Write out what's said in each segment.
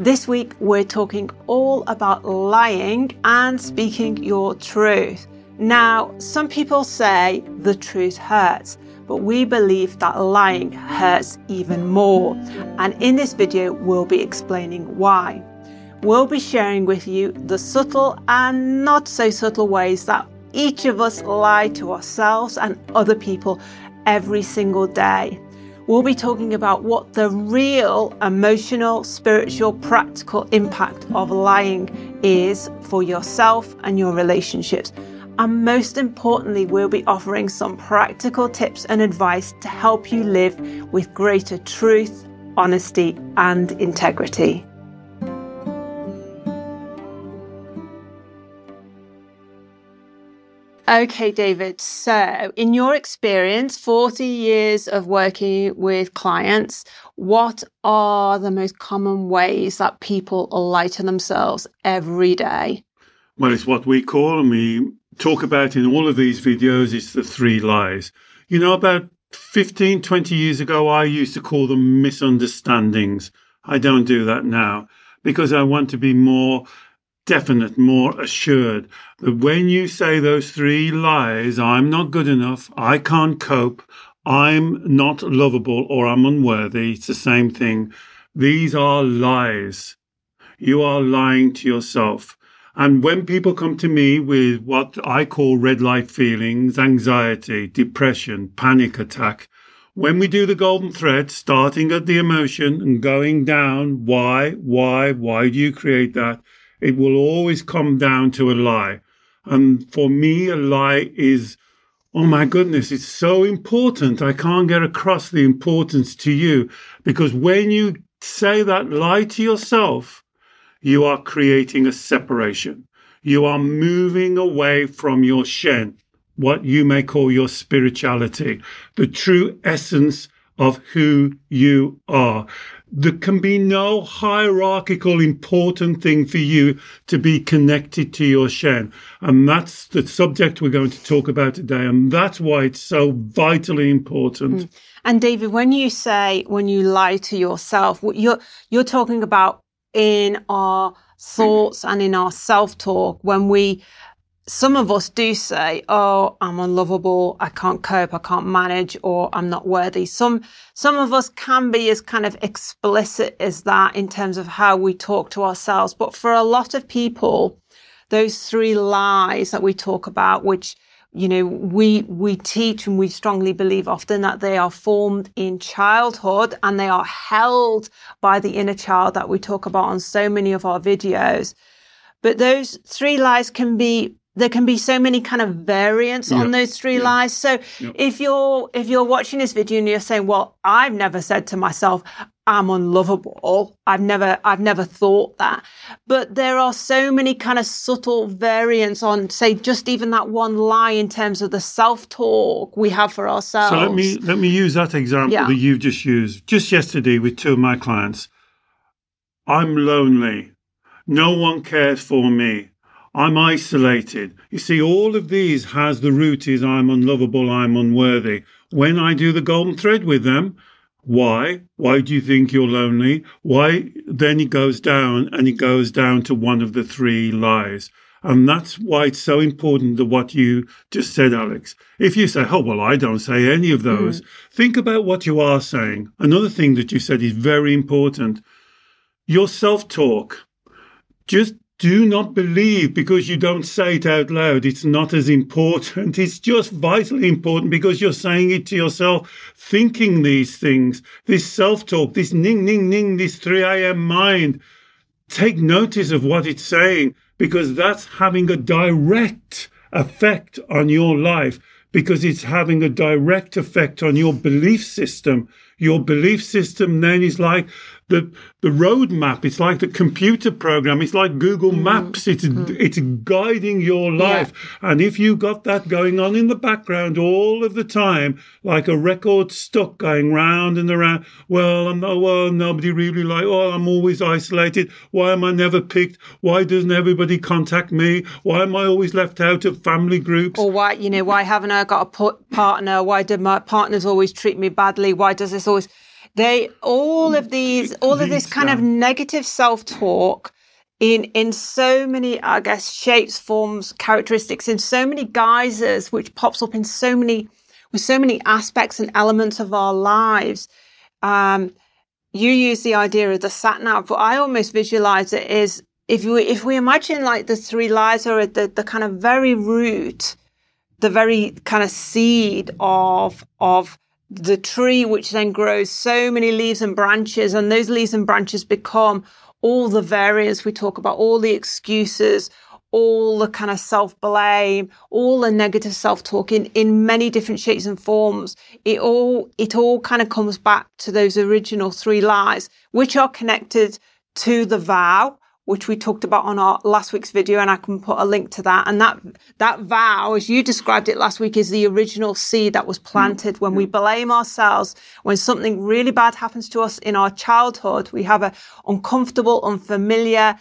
This week, we're talking all about lying and speaking your truth. Now, some people say the truth hurts, but we believe that lying hurts even more. And in this video, we'll be explaining why. We'll be sharing with you the subtle and not so subtle ways that each of us lie to ourselves and other people every single day we'll be talking about what the real emotional, spiritual, practical impact of lying is for yourself and your relationships. And most importantly, we'll be offering some practical tips and advice to help you live with greater truth, honesty, and integrity. Okay, David. So, in your experience, 40 years of working with clients, what are the most common ways that people lie to themselves every day? Well, it's what we call, and we talk about in all of these videos, it's the three lies. You know, about 15, 20 years ago, I used to call them misunderstandings. I don't do that now because I want to be more definite, more assured that when you say those three lies, I'm not good enough, I can't cope, I'm not lovable, or I'm unworthy, it's the same thing. These are lies. You are lying to yourself. And when people come to me with what I call red light feelings, anxiety, depression, panic attack, when we do the golden thread, starting at the emotion and going down, why, why, why do you create that? It will always come down to a lie. And for me, a lie is, oh my goodness, it's so important. I can't get across the importance to you because when you say that lie to yourself, you are creating a separation. You are moving away from your Shen, what you may call your spirituality, the true essence of who you are there can be no hierarchical important thing for you to be connected to your Shen. And that's the subject we're going to talk about today. And that's why it's so vitally important. Mm. And David, when you say, when you lie to yourself, you're, you're talking about in our thoughts and in our self talk when we some of us do say, "Oh, I'm unlovable. I can't cope. I can't manage, or I'm not worthy." Some some of us can be as kind of explicit as that in terms of how we talk to ourselves. But for a lot of people, those three lies that we talk about, which you know we we teach and we strongly believe often that they are formed in childhood and they are held by the inner child that we talk about on so many of our videos. But those three lies can be there can be so many kind of variants on those three lies. So if you're if you're watching this video and you're saying, "Well, I've never said to myself I'm unlovable. I've never I've never thought that." But there are so many kind of subtle variants on say just even that one lie in terms of the self-talk we have for ourselves. So let me let me use that example that you've just used. Just yesterday with two of my clients. I'm lonely. No one cares for me. I'm isolated. You see, all of these has the root is I'm unlovable, I'm unworthy. When I do the golden thread with them, why? Why do you think you're lonely? Why? Then it goes down and it goes down to one of the three lies. And that's why it's so important that what you just said, Alex. If you say, oh, well, I don't say any of those, mm. think about what you are saying. Another thing that you said is very important. Your self talk. Just do not believe because you don't say it out loud. It's not as important. It's just vitally important because you're saying it to yourself, thinking these things, this self talk, this ning, ning, ning, this 3 a.m. mind. Take notice of what it's saying because that's having a direct effect on your life because it's having a direct effect on your belief system. Your belief system then is like the the roadmap. It's like the computer program. It's like Google mm. Maps. It's mm. it's guiding your life. Yeah. And if you got that going on in the background all of the time, like a record stuck going round and around, well, I'm not, well, nobody really like. Oh, I'm always isolated. Why am I never picked? Why doesn't everybody contact me? Why am I always left out of family groups? Or why you know why haven't I got a partner? Why do my partners always treat me badly? Why does this always they all of these, all of this kind of negative self talk in in so many, I guess, shapes, forms, characteristics, in so many guises, which pops up in so many with so many aspects and elements of our lives. Um, you use the idea of the sat nav, but I almost visualize it is if we if we imagine like the three lies are at the, the kind of very root, the very kind of seed of of the tree, which then grows so many leaves and branches, and those leaves and branches become all the variants we talk about, all the excuses, all the kind of self blame, all the negative self talk in, in many different shapes and forms. It all, it all kind of comes back to those original three lies, which are connected to the vow, which we talked about on our last week's video, and I can put a link to that. And that that vow, as you described it last week, is the original seed that was planted when we blame ourselves. When something really bad happens to us in our childhood, we have an uncomfortable, unfamiliar,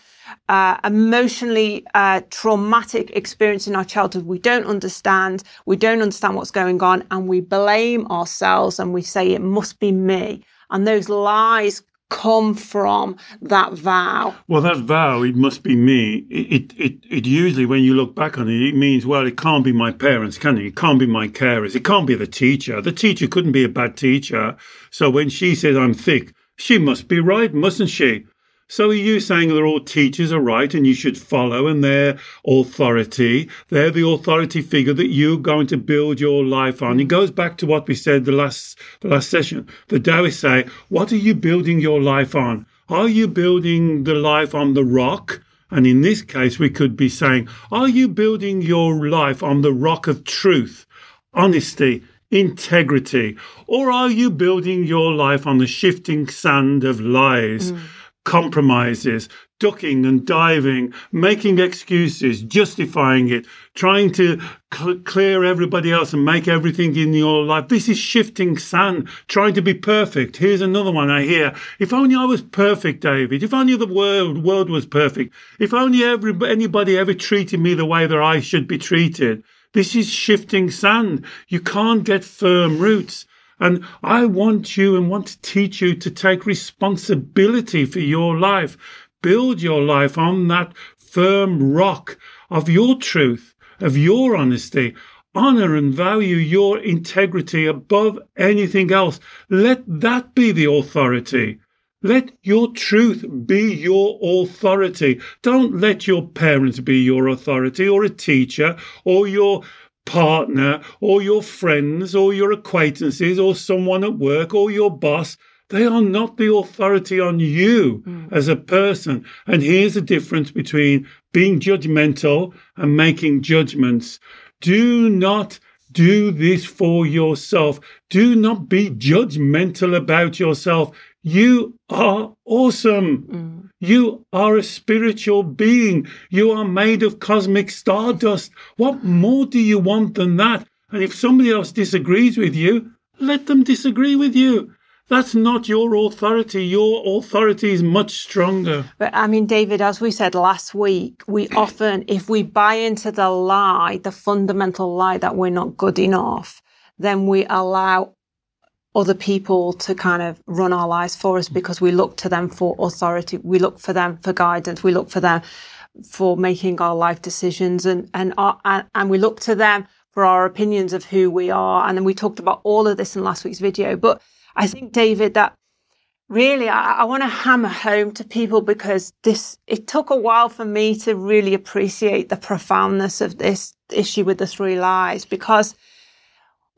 uh, emotionally uh, traumatic experience in our childhood. We don't understand. We don't understand what's going on, and we blame ourselves, and we say it must be me. And those lies come from that vow? Well, that vow, it must be me. It, it, it, usually, when you look back on it, it means, well, it can't be my parents, can it? It can't be my carers. It can't be the teacher. The teacher couldn't be a bad teacher. So when she says I'm thick, she must be right, mustn't she? So are you saying that all teachers are right and you should follow and their authority? They're the authority figure that you're going to build your life on. It goes back to what we said the last the last session. The Taoists say, what are you building your life on? Are you building the life on the rock? And in this case, we could be saying, are you building your life on the rock of truth, honesty, integrity? Or are you building your life on the shifting sand of lies? Mm compromises, ducking and diving, making excuses, justifying it, trying to cl- clear everybody else and make everything in your life. This is shifting sand, trying to be perfect. Here's another one I hear. If only I was perfect, David. If only the world, world was perfect. If only every, anybody ever treated me the way that I should be treated. This is shifting sand. You can't get firm roots. And I want you and want to teach you to take responsibility for your life. Build your life on that firm rock of your truth, of your honesty. Honor and value your integrity above anything else. Let that be the authority. Let your truth be your authority. Don't let your parents be your authority or a teacher or your partner or your friends or your acquaintances or someone at work or your boss. They are not the authority on you mm. as a person. And here's the difference between being judgmental and making judgments. Do not do this for yourself. Do not be judgmental about yourself. You are awesome. Mm. You are a spiritual being. You are made of cosmic stardust. What more do you want than that? And if somebody else disagrees with you, let them disagree with you. That's not your authority. Your authority is much stronger. But I mean, David, as we said last week, we often, if we buy into the lie, the fundamental lie that we're not good enough, then we allow other people to kind of run our lives for us because we look to them for authority. We look for them for guidance. We look for them for making our life decisions and, and, our, and, we look to them for our opinions of who we are. And then we talked about all of this in last week's video. But I think, David, that really I, I want to hammer home to people because this, it took a while for me to really appreciate the profoundness of this issue with the three lies because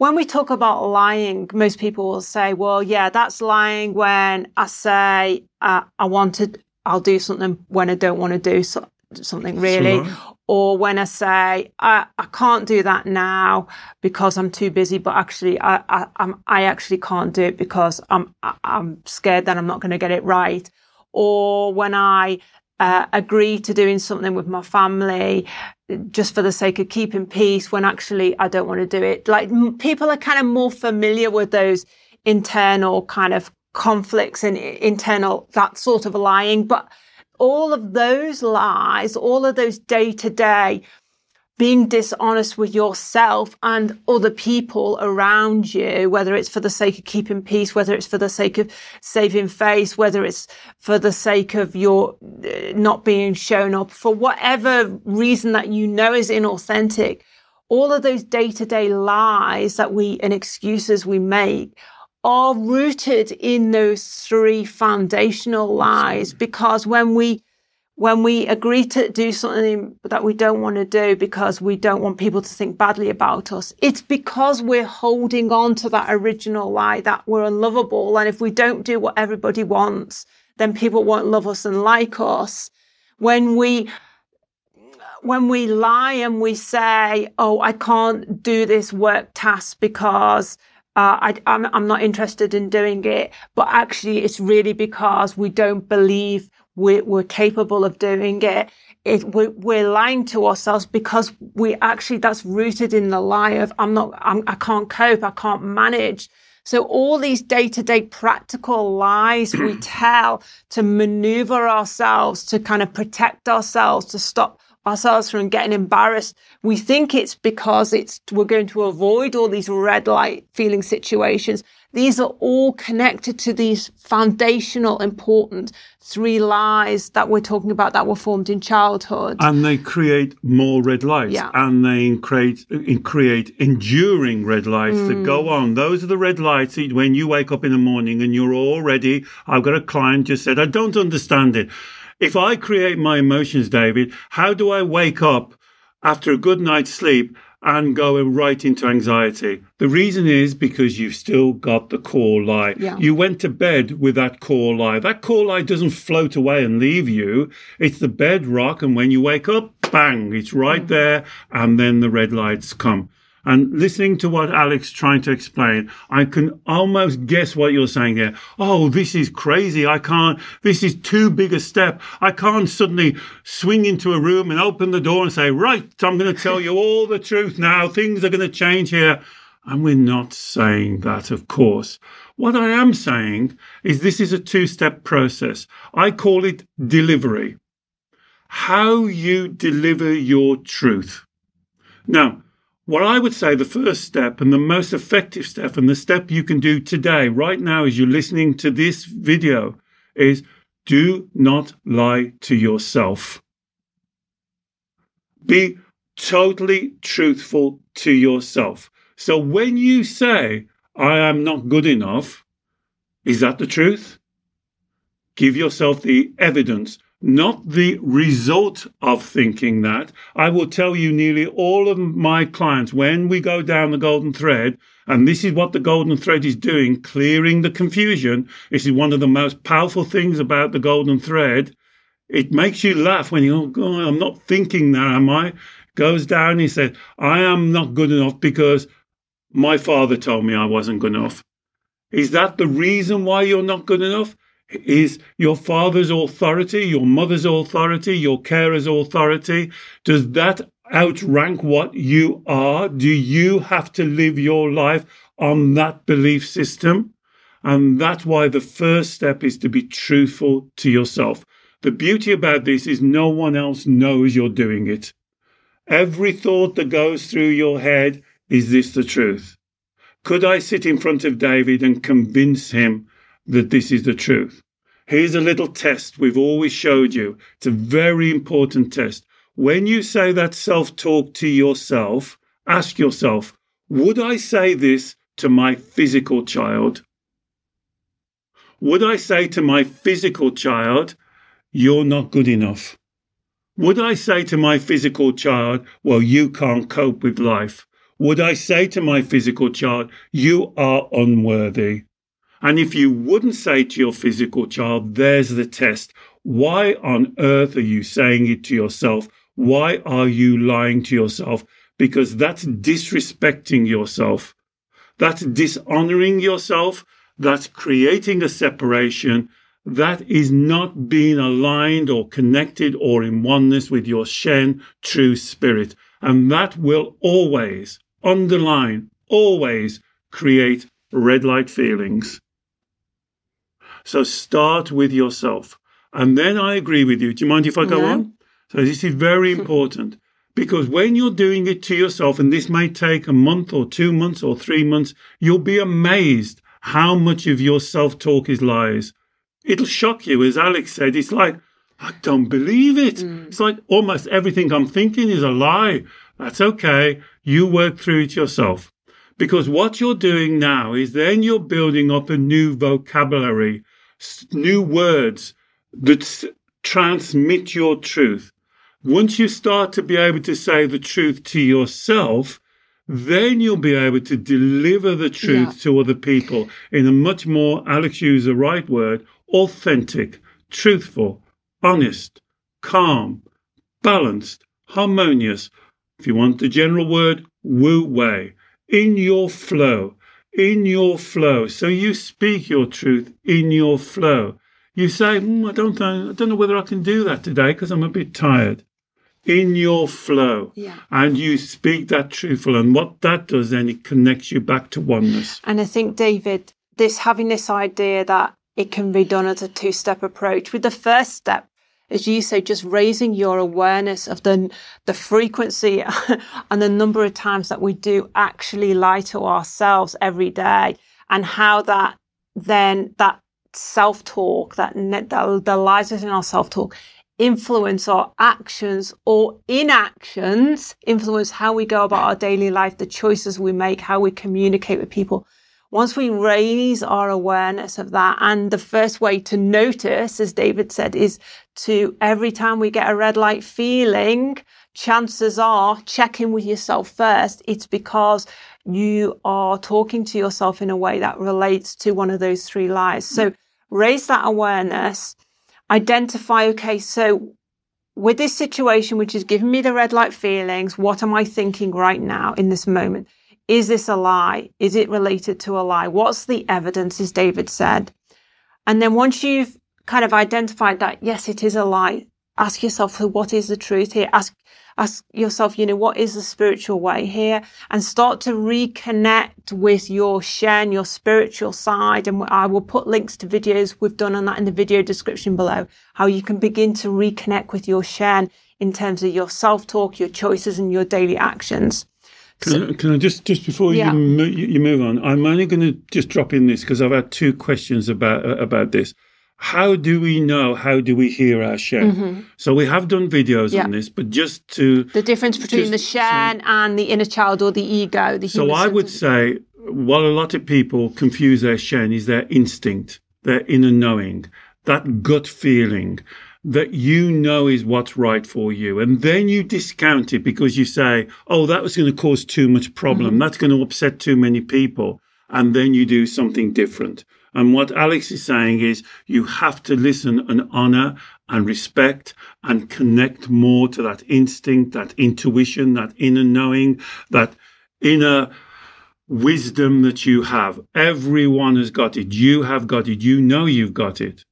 when we talk about lying, most people will say, well, yeah, that's lying when I say uh, I wanted, I'll do something when I don't want to do so, something really. Or when I say I, I can't do that now because I'm too busy, but actually I I, I'm, I actually can't do it because I'm I'm scared that I'm not going to get it right. Or when I uh, agree to doing something with my family just for the sake of keeping peace when actually I don't want to do it. Like m- people are kind of more familiar with those internal kind of conflicts and internal that sort of lying, but all of those lies, all of those day to day being dishonest with yourself and other people around you, whether it's for the sake of keeping peace, whether it's for the sake of saving face, whether it's for the sake of your uh, not being shown up for whatever reason that you know is inauthentic. All of those day to day lies that we and excuses we make are rooted in those three foundational lies because when we when we agree to do something that we don't want to do because we don't want people to think badly about us, it's because we're holding on to that original lie that we're unlovable. And if we don't do what everybody wants, then people won't love us and like us. When we when we lie and we say, "Oh, I can't do this work task because uh, I, I'm not interested in doing it," but actually, it's really because we don't believe we're, we're capable of doing it. it we're, we're, lying to ourselves because we actually, that's rooted in the lie of, I'm not, I'm, I can't cope, I can't manage. So all these day to day practical lies we tell to maneuver ourselves, to kind of protect ourselves, to stop ourselves from getting embarrassed. We think it's because it's, we're going to avoid all these red light feeling situations. These are all connected to these foundational, important three lies that we're talking about that were formed in childhood. And they create more red lights. Yeah. And they create, create enduring red lights mm. that go on. Those are the red lights when you wake up in the morning and you're already, I've got a client just said, I don't understand it. If I create my emotions, David, how do I wake up after a good night's sleep and go right into anxiety. The reason is because you've still got the core lie. Yeah. You went to bed with that core lie. That core lie doesn't float away and leave you. It's the bedrock. And when you wake up, bang, it's right mm. there. And then the red lights come. And listening to what Alex trying to explain, I can almost guess what you're saying here. Oh, this is crazy. I can't, this is too big a step. I can't suddenly swing into a room and open the door and say, right, I'm going to tell you all the truth now. Things are going to change here. And we're not saying that, of course. What I am saying is this is a two step process. I call it delivery. How you deliver your truth. Now, what I would say the first step and the most effective step and the step you can do today, right now, as you're listening to this video, is do not lie to yourself. Be totally truthful to yourself. So when you say, I am not good enough, is that the truth? Give yourself the evidence not the result of thinking that. I will tell you nearly all of my clients when we go down the golden thread, and this is what the golden thread is doing, clearing the confusion. This is one of the most powerful things about the golden thread. It makes you laugh when you, oh God, I'm not thinking that, am I? Goes down, he said, I am not good enough because my father told me I wasn't good enough. Is that the reason why you're not good enough? Is your father's authority, your mother's authority, your carer's authority, does that outrank what you are? Do you have to live your life on that belief system? And that's why the first step is to be truthful to yourself. The beauty about this is no one else knows you're doing it. Every thought that goes through your head, is this the truth? Could I sit in front of David and convince him that this is the truth. Here's a little test we've always showed you. It's a very important test. When you say that self talk to yourself, ask yourself, would I say this to my physical child? Would I say to my physical child, you're not good enough? Would I say to my physical child, well, you can't cope with life? Would I say to my physical child, you are unworthy? And if you wouldn't say to your physical child, there's the test. Why on earth are you saying it to yourself? Why are you lying to yourself? Because that's disrespecting yourself. That's dishonoring yourself. That's creating a separation. That is not being aligned or connected or in oneness with your Shen true spirit. And that will always, underline, always create red light feelings. So start with yourself. And then I agree with you. Do you mind if I go on? So this is very important because when you're doing it to yourself, and this may take a month or two months or three months, you'll be amazed how much of your self talk is lies. It'll shock you. As Alex said, it's like, I don't believe it. Mm. It's like almost everything I'm thinking is a lie. That's okay. You work through it yourself. Because what you're doing now is then you're building up a new vocabulary, new words that transmit your truth. Once you start to be able to say the truth to yourself, then you'll be able to deliver the truth yeah. to other people in a much more, Alex used the right word, authentic, truthful, honest, calm, balanced, harmonious. If you want the general word, wu wei, in your flow, in your flow. So you speak your truth in your flow. You say, mm, I don't know, I don't know whether I can do that today because I'm a bit tired in your flow. Yeah. And you speak that truthful. And what that does then, it connects you back to oneness. And I think, David, this having this idea that it can be done as a two step approach, with the first step, as you say, just raising your awareness of the the frequency and the number of times that we do actually lie to ourselves every day, and how that then that self talk, that, that the lies within our self talk, influence our actions or inactions, influence how we go about our daily life, the choices we make, how we communicate with people. Once we raise our awareness of that, and the first way to notice, as David said, is to every time we get a red light feeling, chances are check in with yourself first. It's because you are talking to yourself in a way that relates to one of those three lies. So raise that awareness identify, okay, so with this situation, which is giving me the red light feelings, what am I thinking right now in this moment? Is this a lie? Is it related to a lie? What's the evidence, as David said? And then once you've kind of identified that, yes, it is a lie, ask yourself, what is the truth here? Ask ask yourself, you know, what is the spiritual way here? And start to reconnect with your Shen, your spiritual side. And I will put links to videos we've done on that in the video description below, how you can begin to reconnect with your Shen in terms of your self talk, your choices, and your daily actions. Can, so, I, can I just just before yeah. you you move on? I'm only going to just drop in this because I've had two questions about uh, about this how do we know? How do we hear our Shen? Mm-hmm. So we have done videos yeah. on this, but just to the difference between the Shen so, and the inner child or the ego. The so I would say what a lot of people confuse their Shen is their instinct, their inner knowing, that gut feeling that you know is what's right for you. And then you discount it because you say, oh, that was going to cause too much problem. Mm-hmm. That's going to upset too many people. And then you do something different. And what Alex is saying is you have to listen and honor and respect and connect more to that instinct, that intuition, that inner knowing, that inner wisdom that you have. Everyone has got it. You have got it. You know you've got it.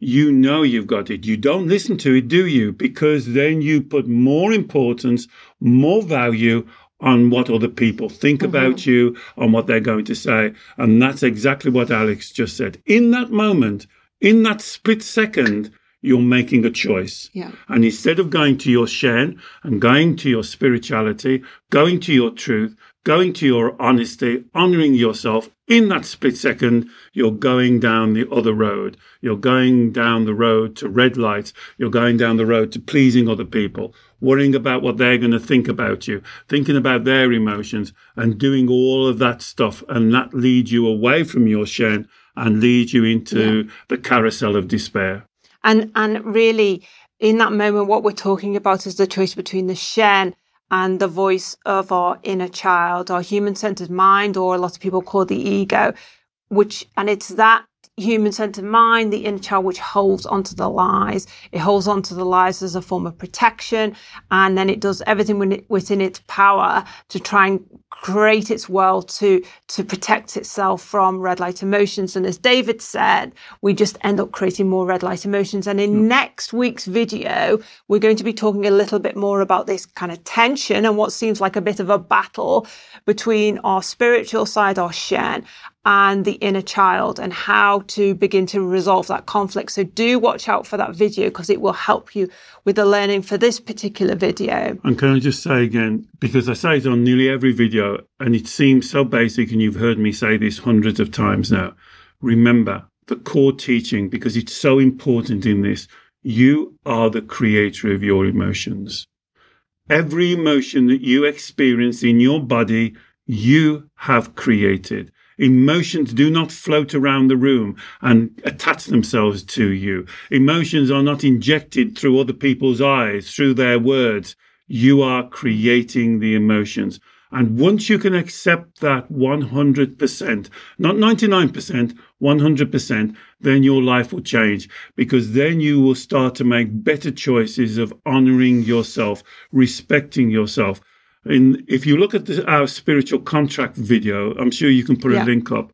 You know you've got it. You don't listen to it, do you? Because then you put more importance, more value on what other people think mm-hmm. about you, on what they're going to say. And that's exactly what Alex just said. In that moment, in that split second, you're making a choice. Yeah. And instead of going to your Shen and going to your spirituality, going to your truth, going to your honesty, honoring yourself, in that split second, you're going down the other road. You're going down the road to red lights. You're going down the road to pleasing other people, worrying about what they're going to think about you, thinking about their emotions and doing all of that stuff. And that leads you away from your Shen and leads you into yeah. the carousel of despair. And, and really, in that moment, what we're talking about is the choice between the Shen and the voice of our inner child, our human centered mind, or a lot of people call the ego, which, and it's that human centered mind, the inner child, which holds onto the lies. It holds onto the lies as a form of protection. And then it does everything within its power to try and create its world to, to protect itself from red light emotions. And as David said, we just end up creating more red light emotions. And in mm. next week's video, we're going to be talking a little bit more about this kind of tension and what seems like a bit of a battle between our spiritual side, our Shen, and the inner child and how to begin to resolve that conflict. So do watch out for that video because it will help you with the learning for this particular video. And can I just say again, because I say it on nearly every video and it seems so basic and you've heard me say this hundreds of times now. Remember the core teaching because it's so important in this. You are the creator of your emotions. Every emotion that you experience in your body, you have created. Emotions do not float around the room and attach themselves to you. Emotions are not injected through other people's eyes, through their words. You are creating the emotions. And once you can accept that 100%, not 99%, 100%, then your life will change because then you will start to make better choices of honoring yourself, respecting yourself. In, if you look at the, our spiritual contract video, I'm sure you can put yeah. a link up.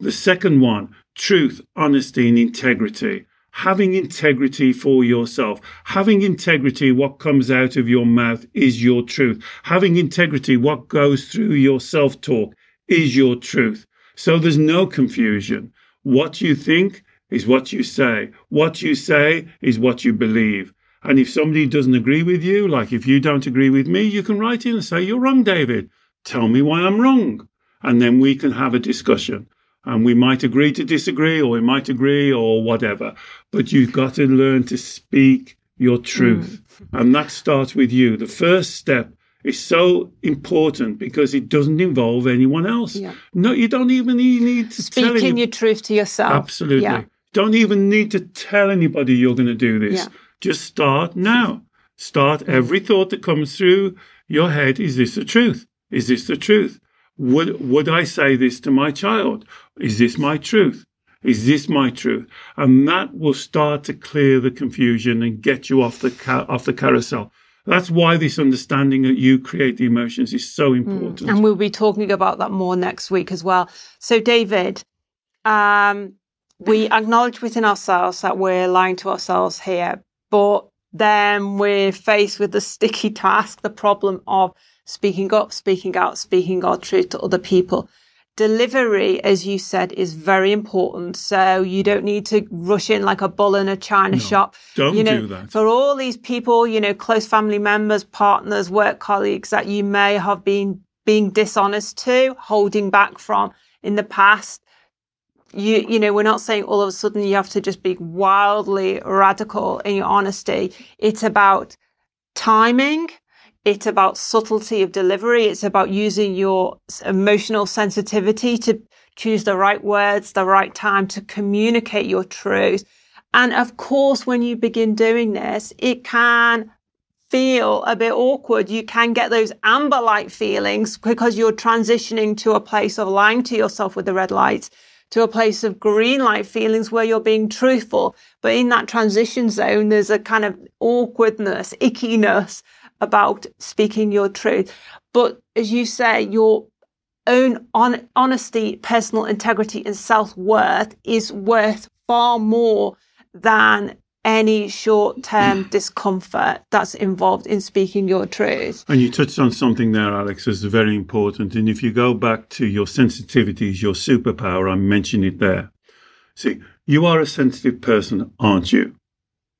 The second one, truth, honesty, and integrity. Having integrity for yourself. Having integrity, what comes out of your mouth is your truth. Having integrity, what goes through your self talk is your truth. So there's no confusion. What you think is what you say. What you say is what you believe. And if somebody doesn't agree with you, like if you don't agree with me, you can write in and say, You're wrong, David. Tell me why I'm wrong. And then we can have a discussion. And we might agree to disagree, or we might agree, or whatever. But you've got to learn to speak your truth. Mm. And that starts with you. The first step is so important because it doesn't involve anyone else. Yeah. No, you don't even need to speaking your truth to yourself. Absolutely. Yeah. Don't even need to tell anybody you're going to do this. Yeah. Just start now. Start every thought that comes through your head. Is this the truth? Is this the truth? Would, would I say this to my child? Is this my truth? Is this my truth? And that will start to clear the confusion and get you off the ca- off the carousel. That's why this understanding that you create the emotions is so hmm. important. Mm. And we'll be talking about that more next week as well. So, David, um, we acknowledge within ourselves that we're lying to ourselves here, but then we're faced with the sticky task, the problem of speaking up, speaking out, speaking our truth to other people. Delivery, as you said, is very important. So you don't need to rush in like a bull in a china no, shop. Don't you know, do that. For all these people, you know, close family members, partners, work colleagues that you may have been being dishonest to, holding back from in the past, you you know we're not saying all of a sudden you have to just be wildly radical in your honesty. It's about timing. It's about subtlety of delivery. It's about using your emotional sensitivity to choose the right words the right time to communicate your truth. And of course when you begin doing this it can feel a bit awkward. You can get those amber light feelings because you're transitioning to a place of lying to yourself with the red lights to a place of green light feelings where you're being truthful. But in that transition zone, there's a kind of awkwardness, ickiness about speaking your truth. But as you say, your own on- honesty, personal integrity, and self worth is worth far more than any short term discomfort that's involved in speaking your truth. And you touched on something there, Alex, that's very important. And if you go back to your sensitivities, your superpower, I mentioned it there. See, you are a sensitive person, aren't you?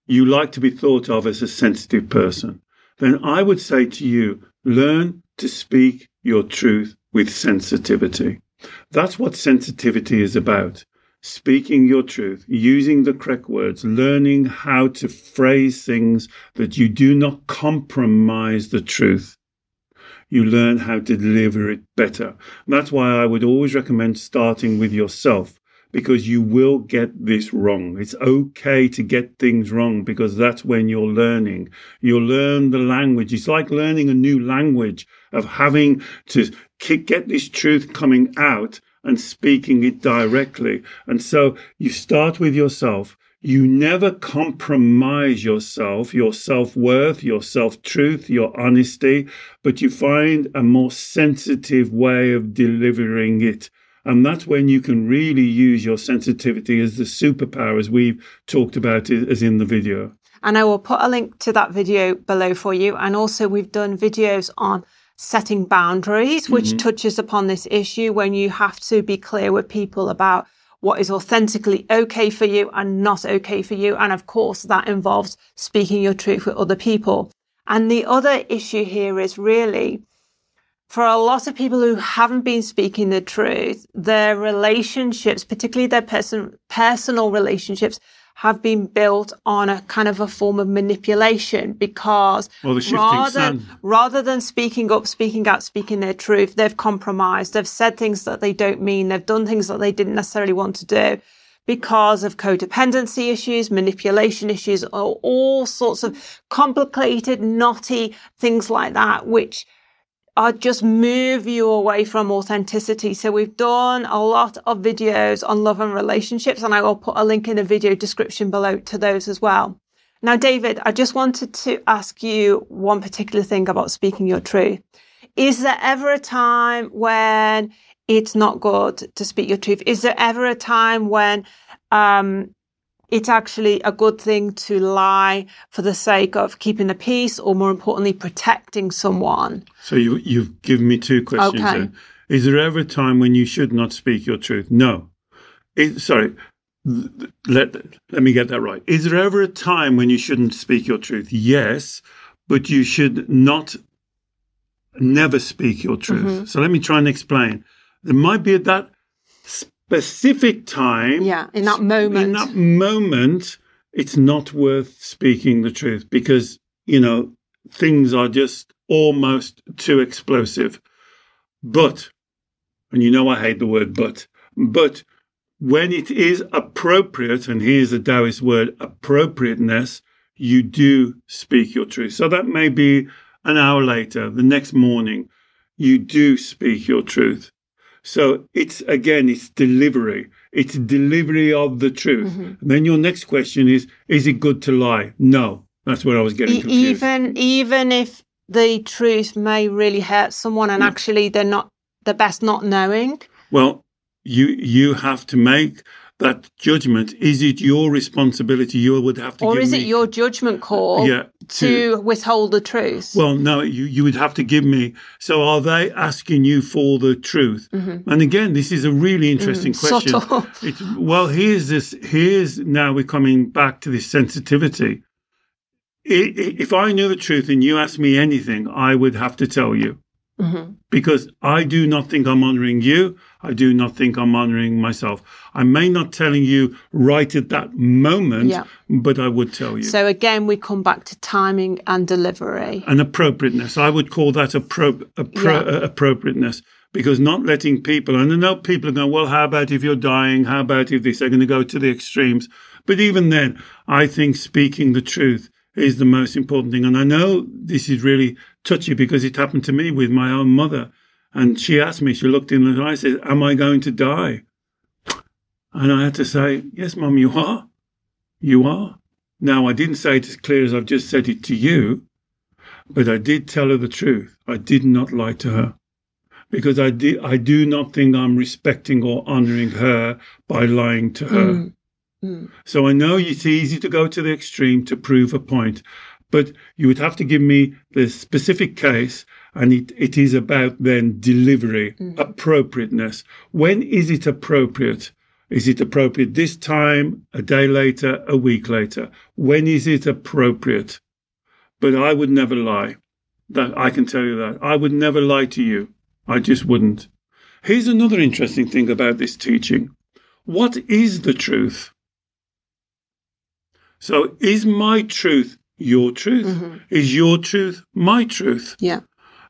You like to be thought of as a sensitive person. Then I would say to you, learn to speak your truth with sensitivity. That's what sensitivity is about speaking your truth, using the correct words, learning how to phrase things that you do not compromise the truth. You learn how to deliver it better. that's why I would always recommend starting with yourself because you will get this wrong. It's okay to get things wrong because that's when you're learning. You'll learn the language. It's like learning a new language of having to get this truth coming out and speaking it directly. And so you start with yourself. You never compromise yourself, your self worth, your self truth, your honesty, but you find a more sensitive way of delivering it. And that's when you can really use your sensitivity as the superpower, as we've talked about it, as in the video. And I will put a link to that video below for you. And also, we've done videos on setting boundaries, which mm-hmm. touches upon this issue when you have to be clear with people about what is authentically okay for you and not okay for you. And of course, that involves speaking your truth with other people. And the other issue here is really for a lot of people who haven't been speaking the truth, their relationships, particularly their person, personal relationships, have been built on a kind of a form of manipulation because well, rather, rather than speaking up, speaking out, speaking their truth, they've compromised. They've said things that they don't mean. They've done things that they didn't necessarily want to do because of codependency issues, manipulation issues, or all sorts of complicated, knotty things like that, which are just move you away from authenticity. So we've done a lot of videos on love and relationships, and I will put a link in the video description below to those as well. Now, David, I just wanted to ask you one particular thing about speaking your truth. Is there ever a time when it's not good to speak your truth? Is there ever a time when um, it's actually a good thing to lie for the sake of keeping the peace or more importantly protecting someone. So you, you've given me two questions okay. is there ever a time when you should not speak your truth? No. It, sorry. Let, let me get that right. Is there ever a time when you shouldn't speak your truth? Yes but you should not never speak your truth. Mm-hmm. so let me try and explain. There might be that specific time. Yeah, in that moment. In that moment, it's not worth speaking the truth because, you know, things are just almost too explosive. But, and you know I hate the word but, but when it is appropriate, and here's the Taoist word, appropriateness, you do speak your truth. So that may be an hour later, the next morning, you do speak your truth. So it's again, it's delivery. It's delivery of the truth. Mm-hmm. And then your next question is: Is it good to lie? No, that's where I was getting confused. Even even if the truth may really hurt someone, and yeah. actually they're not the best not knowing. Well, you you have to make that judgment is it your responsibility you would have to give me. or is it your judgment call yeah, to, to, withhold the truth? Well no you, you would have to give me so are they asking you for the truth? Mm-hmm. and again this is a really interesting mm, question it's, well here's this here's now we're coming back to this sensitivity. If i knew the truth and you asked me anything i would have to tell you Mm-hmm. Because I do not think I'm honoring you. I do not think I'm honoring myself. I may not telling you right at that moment, yeah. but I would tell you. So again, we come back to timing and delivery and appropriateness. I would call that appro- appro- yeah. uh, appropriateness because not letting people, and I know people are going, well, how about if you're dying? How about if this? They're going to go to the extremes. But even then, I think speaking the truth is the most important thing. And I know this is really touchy because it happened to me with my own mother. And she asked me, she looked in the eyes, said, Am I going to die? And I had to say, Yes, Mum, you are. You are. Now, I didn't say it as clear as I've just said it to you, but I did tell her the truth. I did not lie to her because I, di- I do not think I'm respecting or honoring her by lying to her. Mm. Mm. So I know it's easy to go to the extreme to prove a point, but you would have to give me the specific case, and it, it is about then delivery, mm. appropriateness. When is it appropriate? Is it appropriate this time, a day later, a week later? When is it appropriate? But I would never lie. That I can tell you that. I would never lie to you. I just wouldn't. Here's another interesting thing about this teaching. What is the truth? So is my truth your truth? Mm-hmm. Is your truth my truth? Yeah.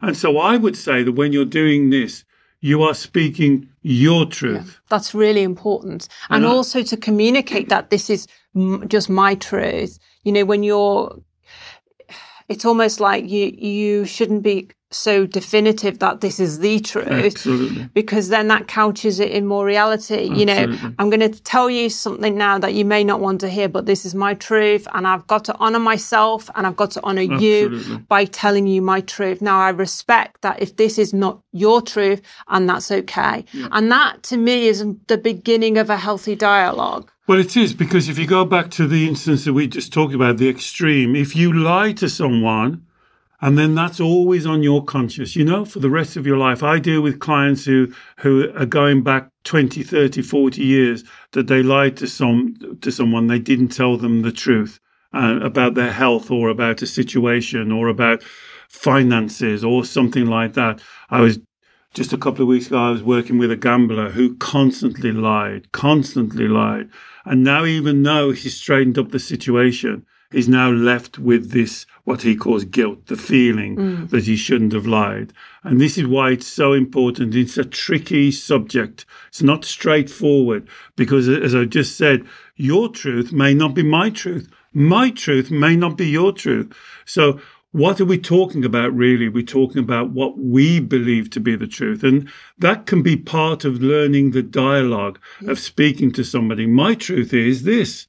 And so I would say that when you're doing this, you are speaking your truth. Yeah, that's really important. And, and I, also to communicate that this is m- just my truth. You know, when you're, it's almost like you, you shouldn't be so definitive that this is the truth Absolutely. because then that couches it in more reality you know. I'm going to tell you something now that you may not want to hear but this is my truth and i've got to honor myself and i've got to honor you by telling you my truth. Now i respect that if this is not your truth and that's okay. And that to me is the beginning of a healthy dialogue. Well, it is because if you go back to the instance that we just talked about, the extreme, if you lie to someone and then that's always on your conscience, you know, for the rest of your life. I deal with clients who, who are going back 20, 30, 40 years that they lied to some, to someone. They didn't tell them the truth uh, about their health or about a situation or about finances or something like that. I was just a couple of weeks ago, I was working with a gambler who constantly lied, constantly lied. And now, even though he straightened up the situation, he's now left with this, what he calls guilt, the feeling mm. that he shouldn't have lied. And this is why it's so important. It's a tricky subject. It's not straightforward because, as I just said, your truth may not be my truth. My truth may not be your truth. So, what are we talking about really? We're talking about what we believe to be the truth. And that can be part of learning the dialogue of mm. speaking to somebody. My truth is this.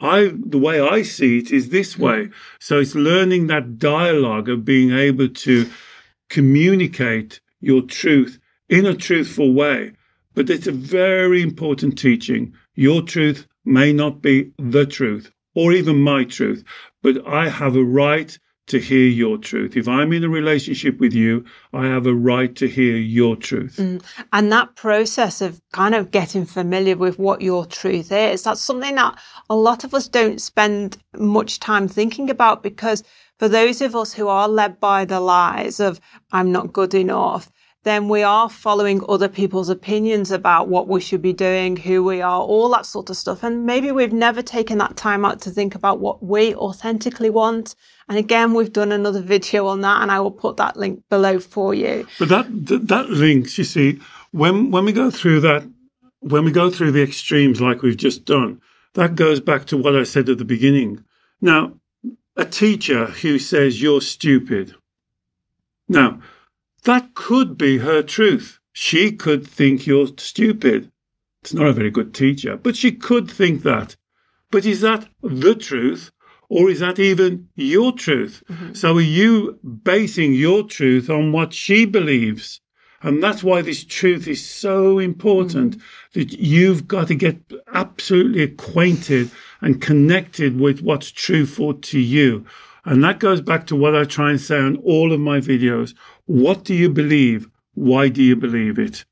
I, the way I see it is this hmm. way. So it's learning that dialogue of being able to communicate your truth in a truthful way. But it's a very important teaching. Your truth may not be the truth or even my truth, but I have a right to hear your truth. If I'm in a relationship with you, I have a right to hear your truth. Mm. and that process of kind of getting familiar with what your truth is that's something that a lot of us don't spend much time thinking about because for those of us who are led by the lies of i'm not good enough then we are following other people's opinions about what we should be doing, who we are, all that sort of stuff. And maybe we've never taken that time out to think about what we authentically want. And again, we've done another video on that, and I will put that link below for you. But that that, links, you see, when when we go through that, when we go through the extremes like we've just done, that goes back to what I said at the beginning. Now, a teacher who says you're stupid. Now, that could be her truth. She could think you're stupid. It's not a very good teacher, but she could think that. But is that the truth? Or is that even your truth? Mm-hmm. So are you basing your truth on what she believes? And that's why this truth is so important mm-hmm. that you've got to get absolutely acquainted and connected with what's truthful to you. And that goes back to what I try and say on all of my videos. What do you believe? Why do you believe it?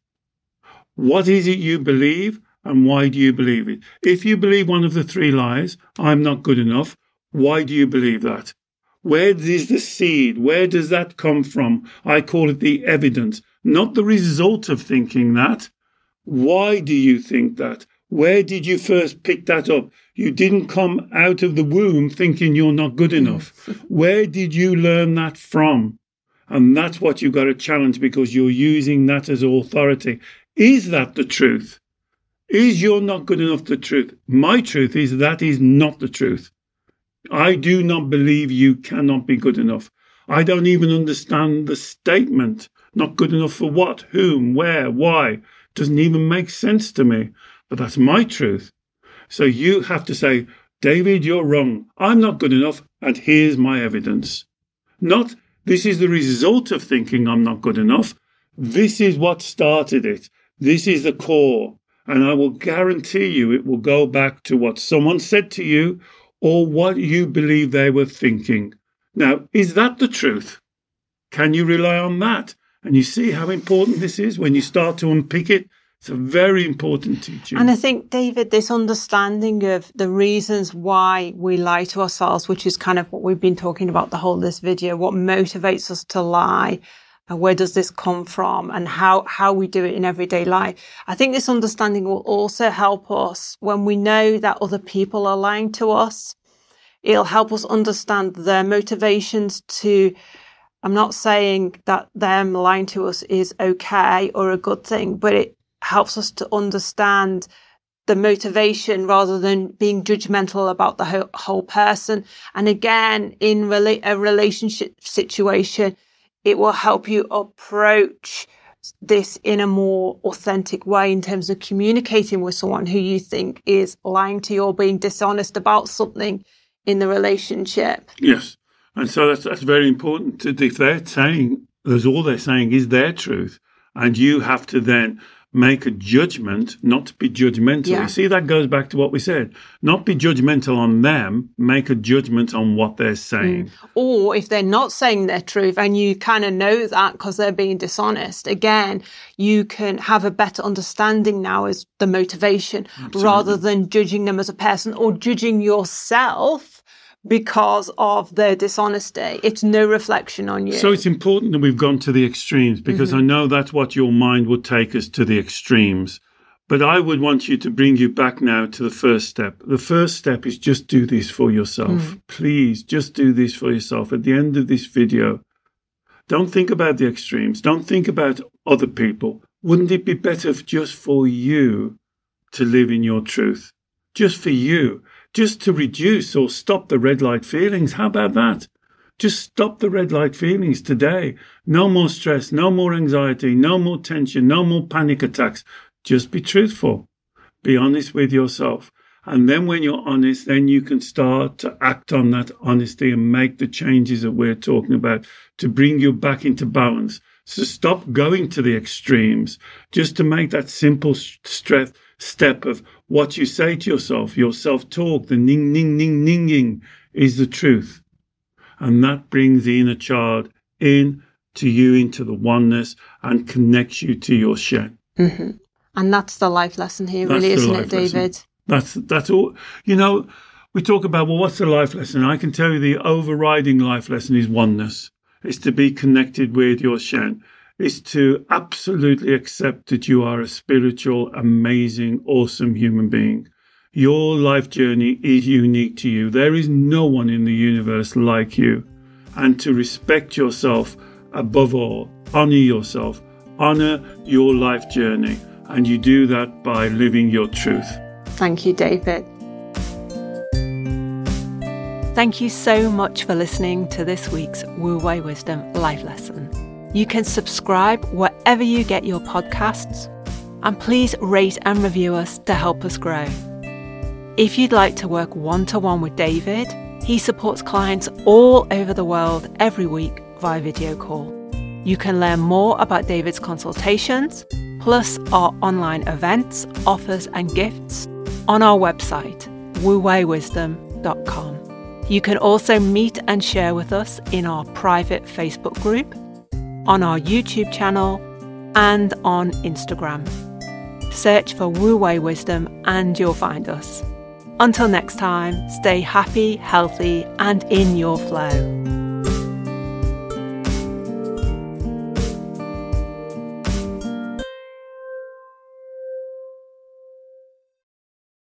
What is it you believe and why do you believe it? If you believe one of the three lies, I'm not good enough, why do you believe that? Where is the seed? Where does that come from? I call it the evidence, not the result of thinking that. Why do you think that? Where did you first pick that up? You didn't come out of the womb thinking you're not good enough. Where did you learn that from? And that's what you've got to challenge because you're using that as authority. Is that the truth? Is you're not good enough the truth? My truth is that is not the truth. I do not believe you cannot be good enough. I don't even understand the statement. Not good enough for what, whom, where, why. Doesn't even make sense to me. But that's my truth. So you have to say, David, you're wrong. I'm not good enough, and here's my evidence. Not, this is the result of thinking I'm not good enough. This is what started it. This is the core. And I will guarantee you it will go back to what someone said to you or what you believe they were thinking. Now, is that the truth? Can you rely on that? And you see how important this is when you start to unpick it. It's a very important teaching. And I think, David, this understanding of the reasons why we lie to ourselves, which is kind of what we've been talking about the whole of this video, what motivates us to lie, and where does this come from, and how, how we do it in everyday life. I think this understanding will also help us when we know that other people are lying to us. It'll help us understand their motivations to I'm not saying that them lying to us is okay or a good thing, but it helps us to understand the motivation rather than being judgmental about the whole, whole person. And again, in rela- a relationship situation, it will help you approach this in a more authentic way in terms of communicating with someone who you think is lying to you or being dishonest about something in the relationship. Yes. And so that's, that's very important. If they're saying, there's all they're saying is their truth, and you have to then make a judgment, not to be judgmental. Yeah. You see, that goes back to what we said. Not be judgmental on them, make a judgment on what they're saying. Mm. Or if they're not saying their truth and you kind of know that because they're being dishonest, again, you can have a better understanding now as the motivation Absolutely. rather than judging them as a person or judging yourself because of their dishonesty. It's no reflection on you. So it's important that we've gone to the extremes because mm-hmm. I know that's what your mind would take us to the extremes. But I would want you to bring you back now to the first step. The first step is just do this for yourself. Mm. Please just do this for yourself. At the end of this video, don't think about the extremes. Don't think about other people. Wouldn't it be better just for you to live in your truth? Just for you just to reduce or stop the red light feelings. How about that? Just stop the red light feelings today. No more stress, no more anxiety, no more tension, no more panic attacks. Just be truthful. Be honest with yourself. And then when you're honest, then you can start to act on that honesty and make the changes that we're talking about to bring you back into balance. So stop going to the extremes just to make that simple stress step of what you say to yourself, your self talk, the ning, ning, ning, ninging is the truth. And that brings the inner child in to you into the oneness and connects you to your Shen. Mm-hmm. And that's the life lesson here, that's really, isn't it, David? Lesson. That's that's all. You know, we talk about well, what's the life lesson? I can tell you the overriding life lesson is oneness. It's to be connected with your Shen is to absolutely accept that you are a spiritual, amazing, awesome human being. Your life journey is unique to you. There is no one in the universe like you. And to respect yourself above all, honor yourself, honor your life journey. And you do that by living your truth. Thank you, David. Thank you so much for listening to this week's Wu Wei Wisdom Life Lesson. You can subscribe wherever you get your podcasts, and please rate and review us to help us grow. If you'd like to work one to one with David, he supports clients all over the world every week via video call. You can learn more about David's consultations, plus our online events, offers, and gifts on our website, wuweiwisdom.com. You can also meet and share with us in our private Facebook group on our YouTube channel, and on Instagram. Search for Wu Wei Wisdom and you'll find us. Until next time, stay happy, healthy, and in your flow.